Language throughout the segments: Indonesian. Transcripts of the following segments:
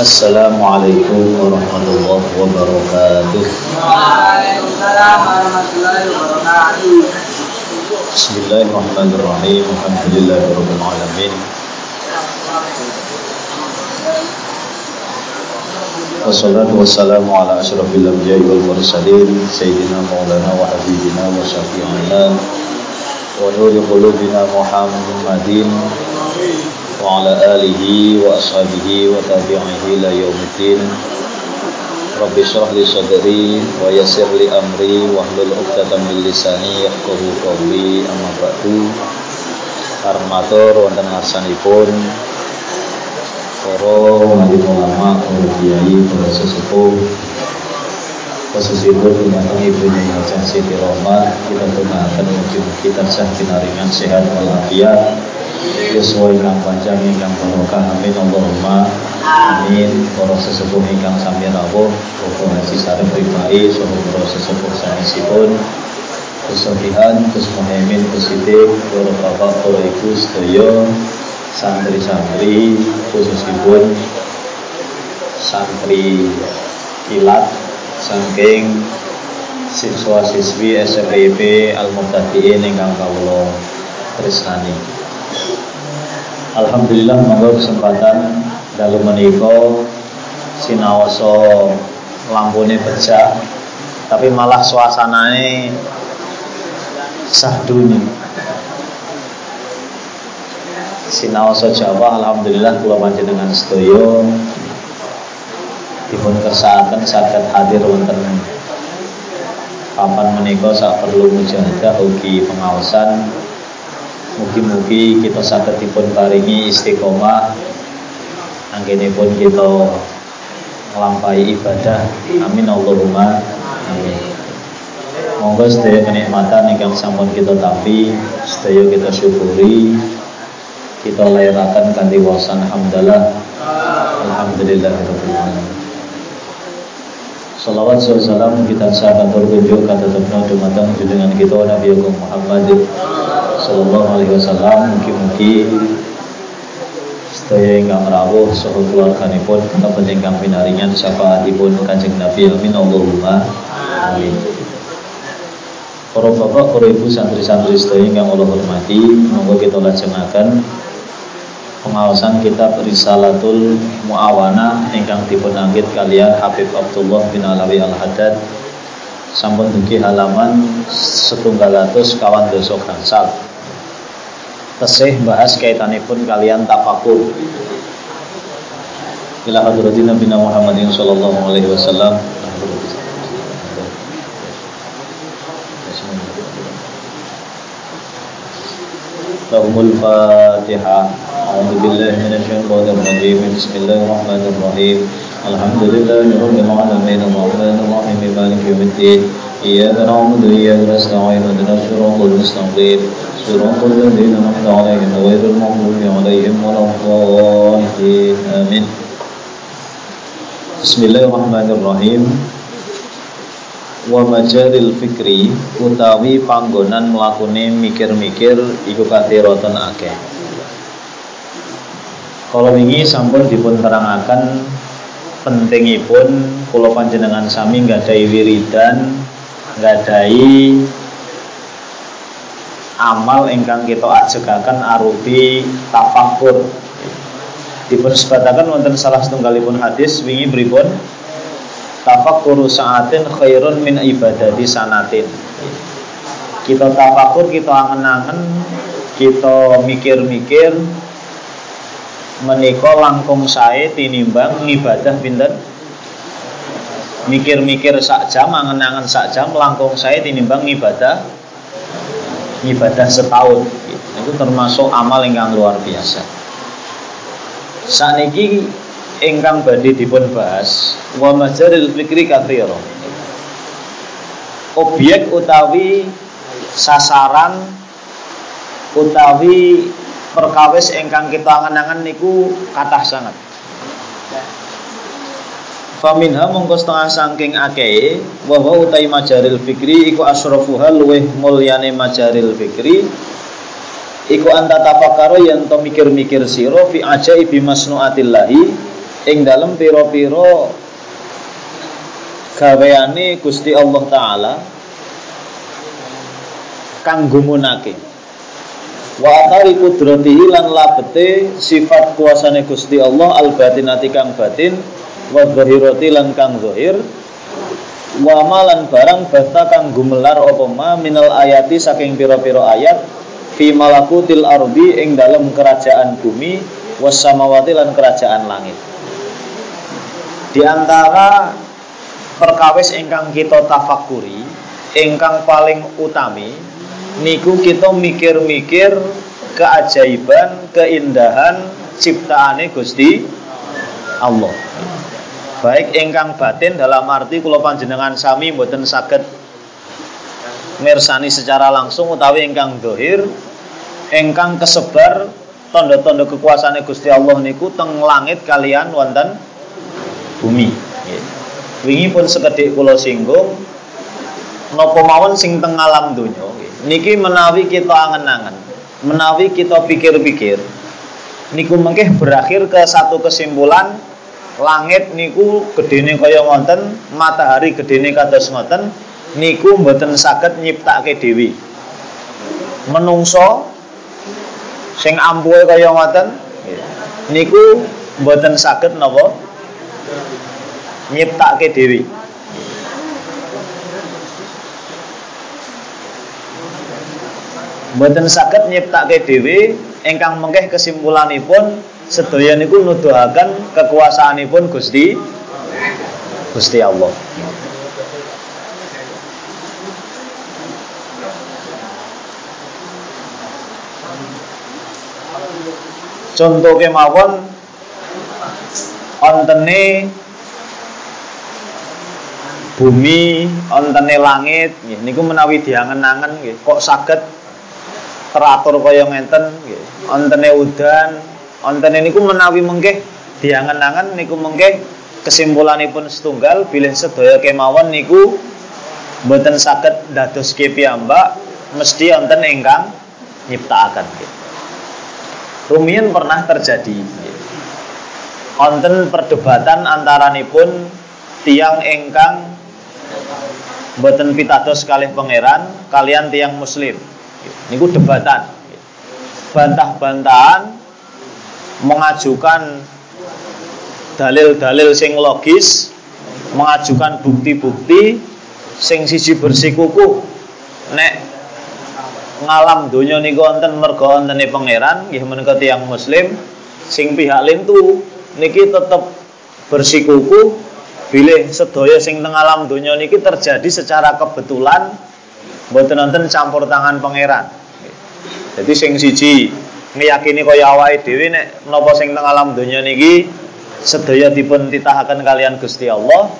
Assalamualaikum warahmatullahi wabarakatuh. Waalaikumsalam warahmatullahi wabarakatuh. Bismillahirrahmanirrahim. Alhamdulillahirabbil alamin. Wassalatu wassalamu ala asyrafil anbiya'i wal mursalin sayyidina maulana wa habibina wa syafi'ina ala alihi wa ashabihi wa tabi'ihi ila yaumiddin. Rabbi shrah li sadri wa yassir li amri wa hlul 'uqdatam min lisani yafqahu qawli amma ba'du. Karmatur wonten ngarsanipun para ulama, para kiai, para sesepuh dumateng Ibu Nyai Hajah Siti Roma kita doakan mugi-mugi tansah pinaringan sehat walafiat. Yuswa ingkang panjang ingkang barokah amin Allahumma amin. Para sesepuh ingkang sami rawuh Bapak Haji Sarif Rifai saha para sesepuh sanesipun kesohihan, kesmuhaimin, kesidik, para bapak, para ibu, sedaya santri-santri khususipun santri kilat saking siswa-siswi SMIP Al-Mubtadiin ingkang kawula tresnani. Alhamdulillah monggo kesempatan dalu menika sinaosa lampune pecah tapi malah suasanane sahduni sinaosa Jawa alhamdulillah kula panjenengan sedaya dipun kersakaken saged hadir wonten papan menika sak perlu mujahadah ugi pengawasan mugi-mugi kita saged dipun paringi istiqomah anggenipun kita nglampahi ibadah. Amin Allahumma. Amin. Monggo sedaya kenikmatan ingkang sampun kita tapi sedaya kita syukuri kita layarakan kanthi wasan hamdalah. Alhamdulillahirabbil alamin Salawat salam kita sahabat berkunjung kata tetapnya dumateng junjungan kita Nabi Agung Muhammad Sallallahu alaihi wasallam. Mugi-mugi Sedaya ingkang rawuh saha keluarganipun kata panjengkang pinaringan syafaatipun Kanjeng Nabi. Amin Allahumma amin. Para bapak, para ibu, santri-santri sedaya yang Allah hormati, monggo kita lajengaken pengawasan kitab Risalatul Muawana ingkang dipun anggit kalian Habib Abdullah bin Alawi Al-Haddad. Sampun dugi halaman setunggal atus kawan dosa gangsal. Tesih bahas kaitanipun kalian tafakur. Ila hadratin Nabi Muhammadin sallallahu alaihi wasallam. Lahumul fatihah أعوذ بالله من الشيطان الرجيم بسم الله الرحمن الرحيم الحمد لله رب العالمين الرحمن الرحيم مالك يوم الدين إياك نعبد وإياك نستعين اهدنا الصراط المستقيم صراط الذين أنعمت عليهم غير المغضوب عليهم ولا الضالين آمين بسم الله الرحمن الرحيم wa majaril fikri utawi panggonan mlakune mikir-mikir iku kathiratan akeh kalau wingi sampun dipun terangaken pentingipun kula panjenengan sami nggadahi wiridan, nggadahi amal ingkang kita ajegaken arupi tafakur. Dipun sebataken wonten salah setunggalipun hadis wingi pripun? Tafakuru sa'atin khairun min ibadati sanatin. Kita tafakur, kita angen-angen, kita mikir-mikir, menika langkung sae tinimbang ngibadah pinten? Mikir-mikir sak jam angen-angen sak jam langkung sae tinimbang ngibadah ngibadah setahun. Itu termasuk amal ingkang luar biasa. Sakniki ingkang badhe dipun bahas wa majaril fikri kathira. Objek utawi sasaran utawi perkawis ingkang kita angen-angen niku kathah sangat. Faminha mongko setengah saking akeh wa wa utai majaril fikri iku asrafuha luweh mulyane majaril fikri. Iku anta tafakaro yen to mikir-mikir sira fi ajaibi masnuatillahi ing dalem pira-pira gaweane Gusti Allah taala. Kang gumunake wa atari kudratihi lan labete sifat kuasane Gusti Allah al batinati kang batin wa zahirati lan kang zahir. Wa malan barang bata kang gumelar apa ma minal ayati saking pira-pira ayat fi malakutil ardi ing dalam kerajaan bumi was samawati lan kerajaan langit. Di antara perkawis ingkang kita tafakuri ingkang paling utami niku kita mikir-mikir keajaiban, keindahan ciptaane Gusti Allah. Baik ingkang batin dalam arti kula panjenengan sami mboten saged mirsani secara langsung utawi ingkang dohir ingkang kesebar tanda-tanda kekuasaane Gusti Allah niku teng langit kalian wonten bumi. Wingi pun sekedhik kula singgung napa mawon sing teng alam donya niki menawi kita angen-angen, menawi kita pikir-pikir niku mengke berakhir ke satu kesimpulan langit niku gedene kaya ngoten, matahari gedene kados ngoten, niku mboten saged nyiptake dewi. Menungso sing ampuhe kaya ngoten niku mboten saged napa nyiptake dewi. Mboten saged nyiptake dhewe ingkang mengkeh kesimpulanipun sedaya niku nuduhaken kekuasaanipun Gusti Gusti Allah. Contoh kemawon ontene bumi, ontene langit, nggih niku menawi diangen-angen nggih kok saged teratur kaya ngenten nggih. Ontene udan, ontene niku menawi mengke diangen-angen niku mengke kesimpulanipun setunggal bilih sedaya kemawon niku mboten saged dadoske piyambak mesti wonten ingkang nyiptakaken. Rumiyin pernah terjadi wonten perdebatan antaranipun tiang ingkang mboten pitados kalih pangeran kalian tiang muslim. Niku debatan. Bantah-bantahan mengajukan dalil-dalil sing logis, mengajukan bukti-bukti sing siji bersikuku nek ngalam donya niku wonten merga wontene pangeran nggih menika tiyang muslim sing pihak lintu niki tetep bersikuku bilih sedaya sing teng donya niki terjadi secara kebetulan mboten wonten campur tangan pangeran jadi sing siji ngeyakini kaya awake dhewe nek napa sing teng alam donya niki sedaya dipun titahaken kalian Gusti Allah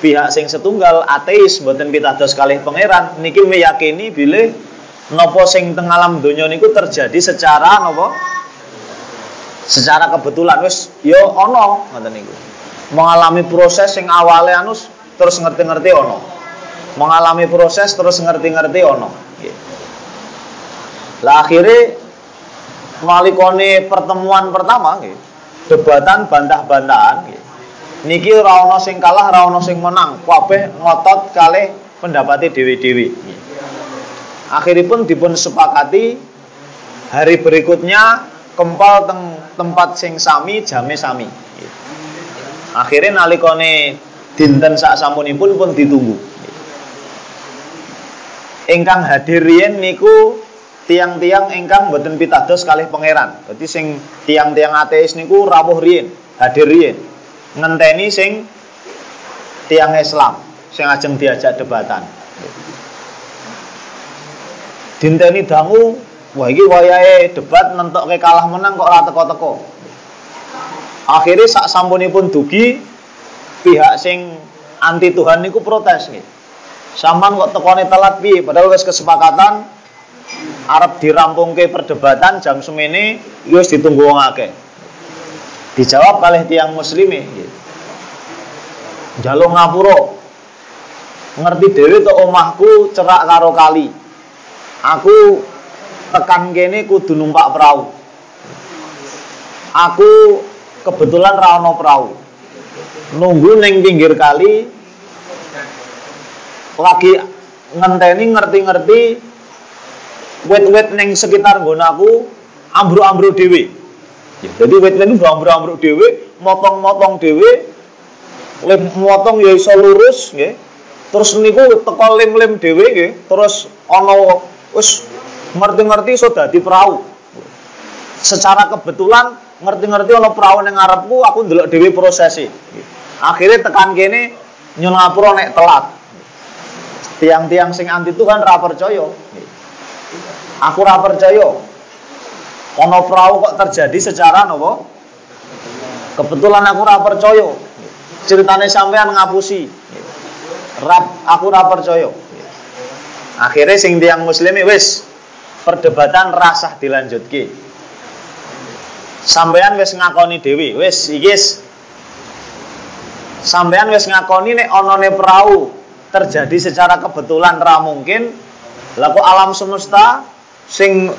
pihak sing setunggal ateis mboten pitados kalih pangeran niki meyakini bilih nopo sing teng alam donya niku terjadi secara nopo secara kebetulan wis yo ono ngoten niku. Mengalami proses sing awale anus terus ngerti-ngerti ono mengalami proses terus ngerti-ngerti ono lah akhirnya malikone pertemuan pertama nggih. Debatan bantah-bantahan nggih. Niki ora ono sing kalah ora ono sing menang. Kabeh ngotot kalih pendapati dewi-dewi akhiripun dipun sepakati hari berikutnya kempal teng tempat sing sami jame sami akhirnya nalikone dinten sak sampunipun pun ditunggu ingkang hadir niku tiang-tiang ingkang boten pitados kalih pangeran. Berarti sing tiang-tiang ateis niku rawuh riyen hadir riyen. Ngenteni sing tiang Islam sing ajeng diajak debatan. Dinteni dangu wah iki wayahe debat nentokke kalah menang kok ora teko-teko. Akhirnya sak sampunipun dugi pihak sing anti Tuhan niku protes nih sampan kok tekone telat piye? Padahal wis kesepakatan arep dirampungke perdebatan jam semene wis ditunggu wong dijawab kalih tiang muslimi jaluk ngapura ngerti dhewe to omahku cerak karo kali Aku tekan kene kudu numpak perahu. Aku kebetulan ra ono perahu. Nunggu neng pinggir kali lagi ngenteni ngerti-ngerti neng sekitar nggon aku ambruk-ambruk dhewe. Ya, jadi wet-wet itu ambruk-ambruk dhewe, motong-motong dhewe, lem motong ya iso lurus nggih. Terus niku teko lem-lem dhewe nggih, terus ana wis ngerti-ngerti iso dadi perahu. Secara kebetulan ngerti-ngerti ana perahu ning ngarepku, aku ndelok dhewe prosesi. Akhirnya tekan kene nyun ngapura nek telat. Tiang-tiang sing anti Tuhan ra percaya. Aku ra percaya. Ono perahu kok terjadi secara nopo? Kebetulan aku ra percaya. Ceritane sampean ngapusi. Rap aku ra percaya. Akhirnya sing tiang muslimi wis perdebatan rasah dilanjutke. Sampean wis ngakoni dewi, wis iki Sampean wis ngakoni nek onone perahu terjadi secara kebetulan ra mungkin. Laku alam semesta sing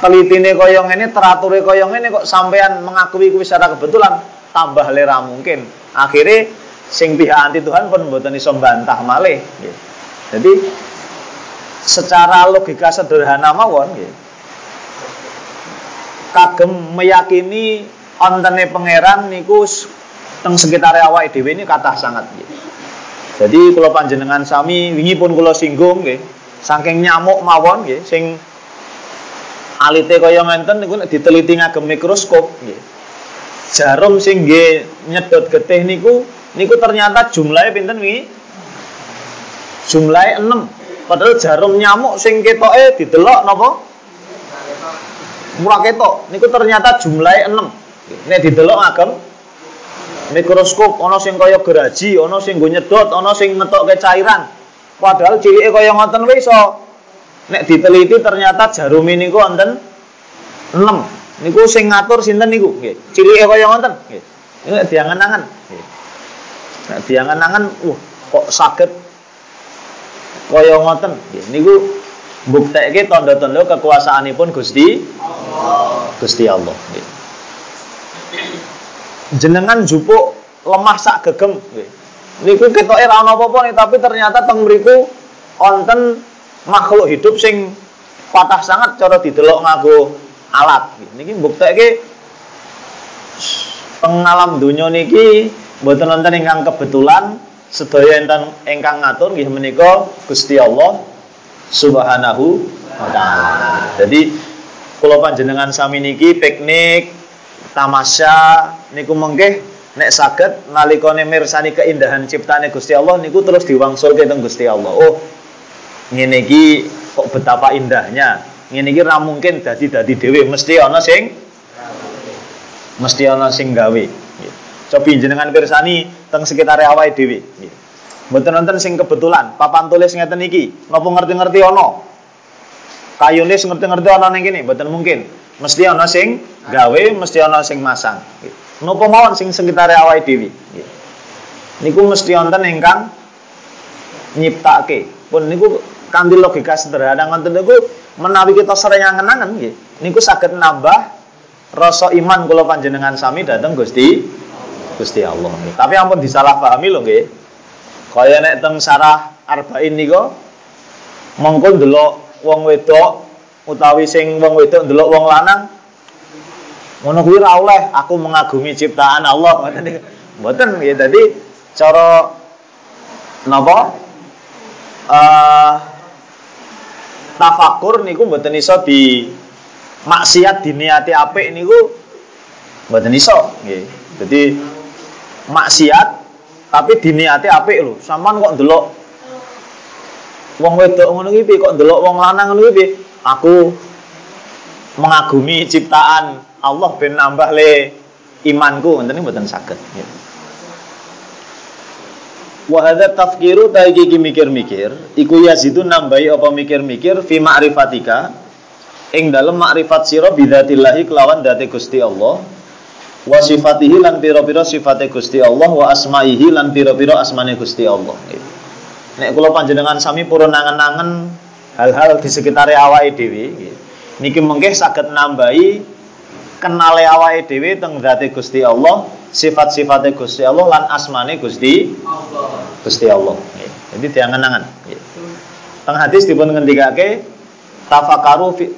telitine kaya ngene, terature kaya ngene kok sampean mengakui kuwi secara kebetulan tambah lera mungkin. Akhirnya sing pihak anti Tuhan pun mboten iso bantah malih Jadi secara logika sederhana mawon nggih. Kagem meyakini ontene pangeran niku teng sekitar awake dhewe ini kata sangat. Jadi kalau panjenengan sami wingi pun kula singgung nggih, saking nyamuk mawon nggih sing alite kaya ngenten niku nek diteliti ngagem mikroskop nggih. Jarum sing nggih nyedot getih niku niku ternyata jumlahnya pinten wingi? Jumlahnya 6. Padahal jarum nyamuk sing ketoke didelok napa? Murah ketok. Niku ternyata jumlahnya 6. Nek didelok ngagem mikroskop ana sing kaya geraji, ana sing nggo nyedot, ana sing ngetokke cairan. Padahal cilike kaya ngoten wae iso nek diteliti ternyata jarum ini niku wonten 6. Niku sing ngatur sinten niku nggih. Cilike kaya ngoten nggih. Ini diangan-angan. Nek diangan-angan wah kok saged kaya ngoten nggih. Niku mbuktekke tanda-tanda kekuasaanipun Gusti Allah. Gusti Allah nggih jenengan jupuk lemah sak gegem nggih. Niku ketoke ora ana apa-apa tapi ternyata teng mriku wonten makhluk hidup sing patah sangat cara didelok nganggo alat. Niki mbuktekke pengalam dunia niki mboten wonten ingkang kebetulan sedaya enten ingkang ngatur nggih menika Gusti Allah Subhanahu wa taala. Jadi kula panjenengan sami niki piknik tamasya niku mengke nek saged nalikane mirsani keindahan ciptane Gusti Allah niku terus diwangsulke teng Gusti Allah. Oh, ngene iki kok betapa indahnya. Ngene iki ra mungkin dadi-dadi dhewe, mesti ana sing mesti ana sing gawe. Cobi jenengan pirsani teng sekitar awake dhewe. Mboten wonten sing kebetulan, papan tulis ngeten iki, napa ngerti-ngerti ana. Kayune ngerti-ngerti ana ning kene, mboten mungkin mesti ana sing gawe, mesti ana sing masang. Napa mawon sing sekitare awake dhewe. Niku mesti wonten ingkang nyiptake. Pun niku kanthi logika sederhana ngoten niku menawi kita sering angen-angen nggih. Niku saged nambah rasa iman kula panjenengan sami dateng Gusti Gusti Allah. Tapi ampun disalahpahami lho nggih. Kaya nek teng sarah arba'in niku mongko ndelok wong wedok utawi sing wong wedok ndelok wong lanang ngono kuwi ra oleh. Aku mengagumi ciptaan Allah. Ngoten mboten. Ya dadi cara napa? Uh, tafakur niku mboten iso di maksiat diniati apik niku mboten iso. Nggih. Dadi maksiat tapi diniati apik lho. Sampean kok ndelok wong wedok ngono iki kok ndelok wong lanang ngono iki aku mengagumi ciptaan Allah ben nambah le imanku. Ngoten mboten saged. Ya. Wa hadza tafkiru ta iki mikir-mikir iku yazidu nambahi apa mikir-mikir fi ma'rifatika ing dalem makrifat sira bidzatillahi kelawan date Gusti Allah. Wa sifatihi lan pira-pira sifate Gusti Allah wa asmaihi lan pira-pira asmane Gusti Allah. Nek kula panjenengan sami purun nangen-nangen hal-hal di sekitar awake dhewe niki mengke saged nambahi kenale awake dhewe teng zate Gusti Allah, sifat-sifate Gusti Allah lan asmane Gusti Gusti Allah. Jadi diangen-angen. Nggih. Teng hadis dipun ngendikake tafakaru fi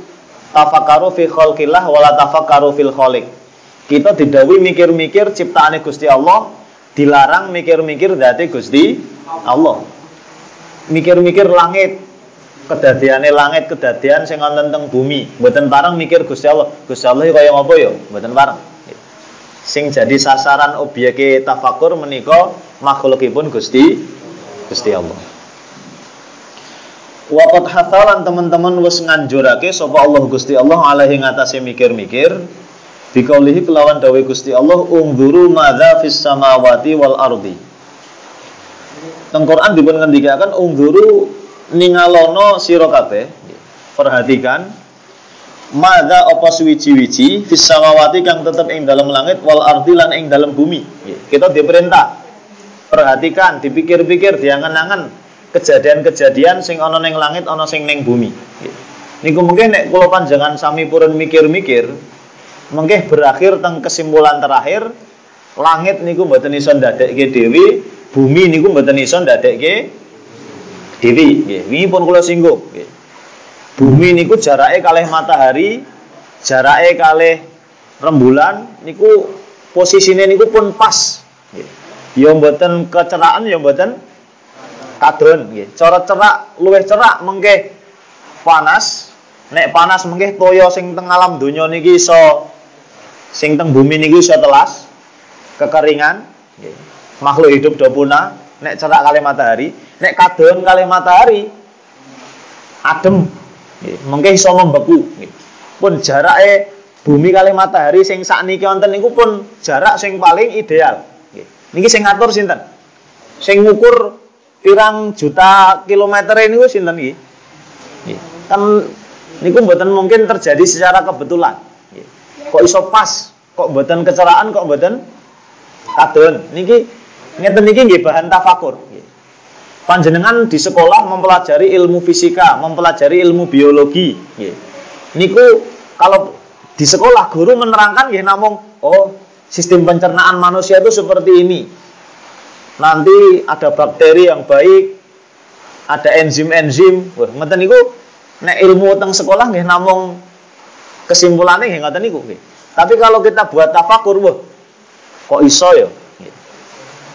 tafakaru fi khalqillah wala tafakaru fil khaliq. Kita didhawuhi mikir-mikir ciptaane Gusti Allah, dilarang mikir-mikir zate Gusti Allah. Mikir-mikir langit, kedadiane langit kedadian sing wonten teng bumi. Mboten parang mikir Gusti Allah. Gusti Allah kaya apa ya? Mboten parang sing jadi sasaran objeke tafakur menika makhlukipun Gusti Gusti Allah. Waqat hasalan teman-teman wis nganjurake sapa Allah Gusti Allah alaihi ngatasé mikir-mikir. Bikaulihi kelawan dawe Gusti Allah ungduru madza fis samawati wal ardi. Teng Quran dipun ngendikaken ungduru ningalono sira kabeh perhatikan Mada apa suwiji-wiji fis kang tetep ing dalam langit wal ardi lan ing dalam bumi. Kita diperintah perhatikan, dipikir-pikir, diangan-angan kejadian-kejadian sing ana ning langit ana sing ning bumi. Niku mungkin nek kula panjenengan sami purun mikir-mikir, mungkin berakhir teng kesimpulan terakhir langit niku mboten iso ndadekke dhewe, bumi niku mboten iso ndadekke Dewi nggih. Wingi pun kula singgung nggih. Bumi niku jarake kalih matahari, jarake kalih rembulan niku posisine niku pun pas nggih. Ya mboten kecerakan ya mboten kadon nggih. Cara cerak luwih cerak mengke panas. Nek panas mengke toya sing teng alam donya niki iso sing teng bumi niki iso telas kekeringan nggih. Makhluk hidup do punah nek cerak kali matahari nek kadon kali matahari adem. Mungkin iso membeku. Pun jarake bumi kali matahari sing sakniki wonten niku pun jarak sing paling ideal. Niki sing ngatur sinten? Sing ngukur pirang juta kilometer ini niku sinten iki kan niku mboten mungkin terjadi secara kebetulan. Kok iso pas? Kok mboten kecelakaan? Kok mboten kadon? Niki ngeten niki nggih bahan tafakur panjenengan di sekolah mempelajari ilmu fisika, mempelajari ilmu biologi. Niku kalau di sekolah guru menerangkan ya namung oh sistem pencernaan manusia itu seperti ini. Nanti ada bakteri yang baik, ada enzim-enzim. Wah, ngeten niku nek ilmu teng sekolah nggih namung kesimpulannya nggih ngoten niku Tapi kalau kita buat tafakur, wah kok iso ya?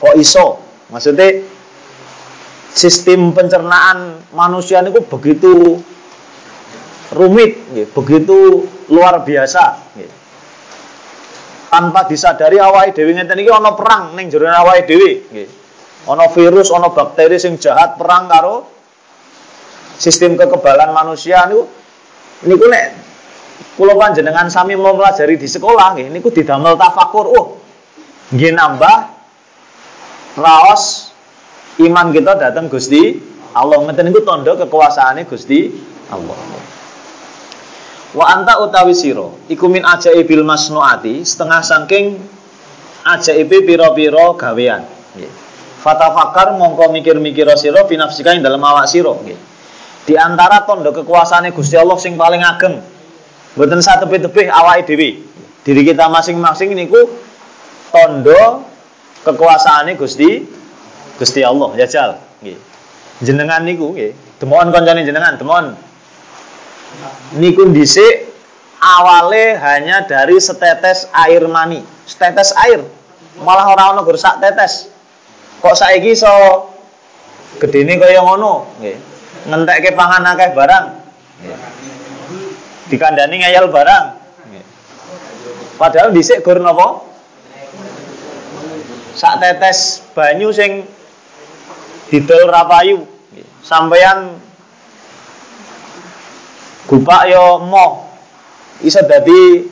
Kok iso? Maksudnya sistem pencernaan manusia itu begitu rumit, begitu luar biasa. Tanpa disadari awal dewi ngeten iki ana perang ning jero awake nggih. Ana virus, ana bakteri sing jahat perang karo sistem kekebalan manusia niku niku nek kula panjenengan sami mau pelajari di sekolah nggih niku didamel tafakur. Oh, nggih nambah raos iman kita datang Gusti Allah ngeten niku tanda kekuasaane Gusti Allah. Wa anta utawi sira iku min ajaibil masnuati setengah saking ajaibe pira-pira gawean. Fatafakar mongko mikir-mikir sira binafsika ing dalam awak sira nggih. Di antara tanda kekuasaane Gusti Allah sing paling ageng mboten satebih-tebih awake dhewe. Diri kita masing-masing niku tondo kekuasaane Gusti Gusti Allah jajal nggih. Jenengan niku demokan kancane jenengan, demokan. Niku dhisik awale hanya dari setetes air mani, setetes air. Malah ora ono gur sak tetes. Kok saiki iso gedene kaya ngono nggih. Ngentekke pangan akeh barang. Dikandani ngayal barang. Padahal dhisik gur? Sak tetes banyu sing didol rapayu. Sampeyan gupak yo mo iso dadi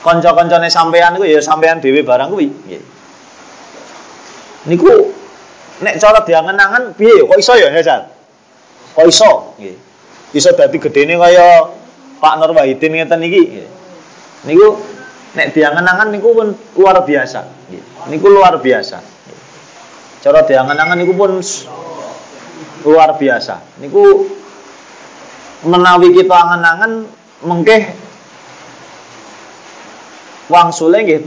kanca-kancane sampeyan kuwi ya sampeyan dhewe barang kuwi. Nggih. Niku nek cara diangen-angen piye kok iso ya Hasan kok iso? Nggih. Iso dadi gedene kaya Pak Nur Wahidin ngeten iki. Niku nek diangen-angen niku pun luar biasa. Niku luar biasa. Cara diangan-angan niku pun luar biasa. Niku menawi kita angan-angan mengkeh wangsule nggih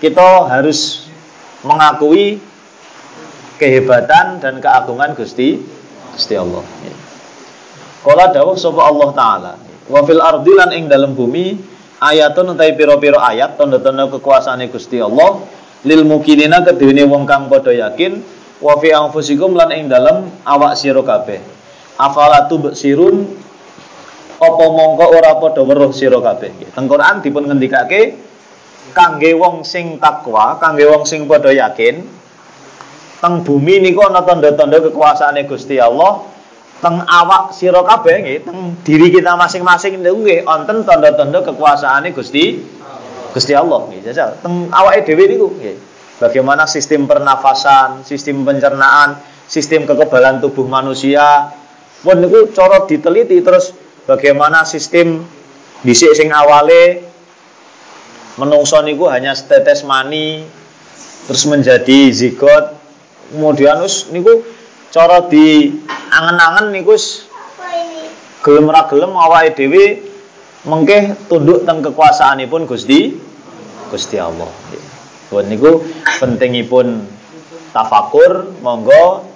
kita harus mengakui kehebatan dan keagungan Gusti Gusti Allah. Kala dawuh sapa Allah taala, wa fil ardi lan ing dalam bumi ayatun utawi pira-pira ayat tanda-tanda kekuasaane Gusti Allah lil mukinina kedene wong kang padha yakin wa fi anfusikum lan ing dalam awak sira kabeh. Afala tubsirun apa mongko ora padha weruh sira kabeh. Teng Quran dipun ngendikake kangge wong sing takwa, kangge wong sing padha yakin, teng bumi niku ana tanda-tanda kekuasaane Gusti Allah teng awak sira kabeh nggih teng diri kita masing-masing niku nggih wonten tanda-tanda kekuasaane Gusti Gusti Allah nggih jajal. Teng awake dhewe niku nggih. Bagaimana sistem pernafasan sistem pencernaan sistem kekebalan tubuh manusia pun niku cara diteliti terus bagaimana sistem dhisik sing awale menungso niku hanya setetes mani terus menjadi zigot kemudian us niku cara di angen-angen niku gelem ra gelem awake dhewe mengke tunduk teng kekuasaanipun Gusti Gusti Allah. Pun niku pentingipun tafakur monggo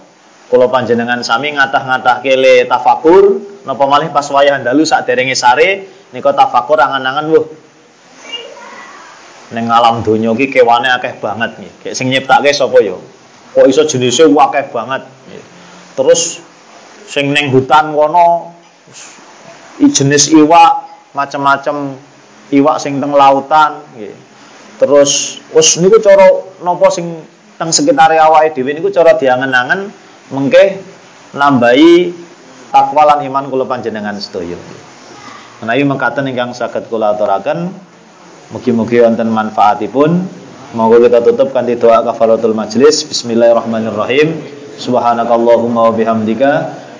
kula panjenengan sami ngatah-ngatah kele tafakur napa malih pas wayah dalu derenge sare nika tafakur angan-angan wuh ning alam donya iki kewane akeh banget. Kayak sing nyiptake sapa ya? Kok iso jenisnya wakeh banget? Terus sing neng hutan kono jenis iwak macam-macam iwak sing teng lautan terus wis niku cara napa sing teng sekitar awake dhewe niku cara diangen-angen mengke nambahi takwa lan iman kula panjenengan sedaya. Menawi mekaten ingkang saged kula aturaken mugi-mugi wonten manfaatipun Monggo kita tutup kanthi doa kafaratul majlis. Bismillahirrahmanirrahim. Subhanakallahumma wa bihamdika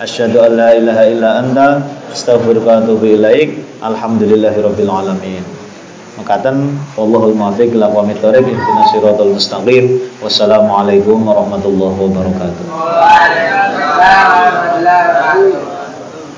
asyhadu an la ilaha illa anta astaghfiruka wa atubu ilaik. Alhamdulillahirabbil alamin. Makaten wallahul muwaffiq ila aqwamit thoriq ihdinas mustaqim. Wassalamualaikum warahmatullahi wabarakatuh. Waalaikumsalam warahmatullahi wabarakatuh.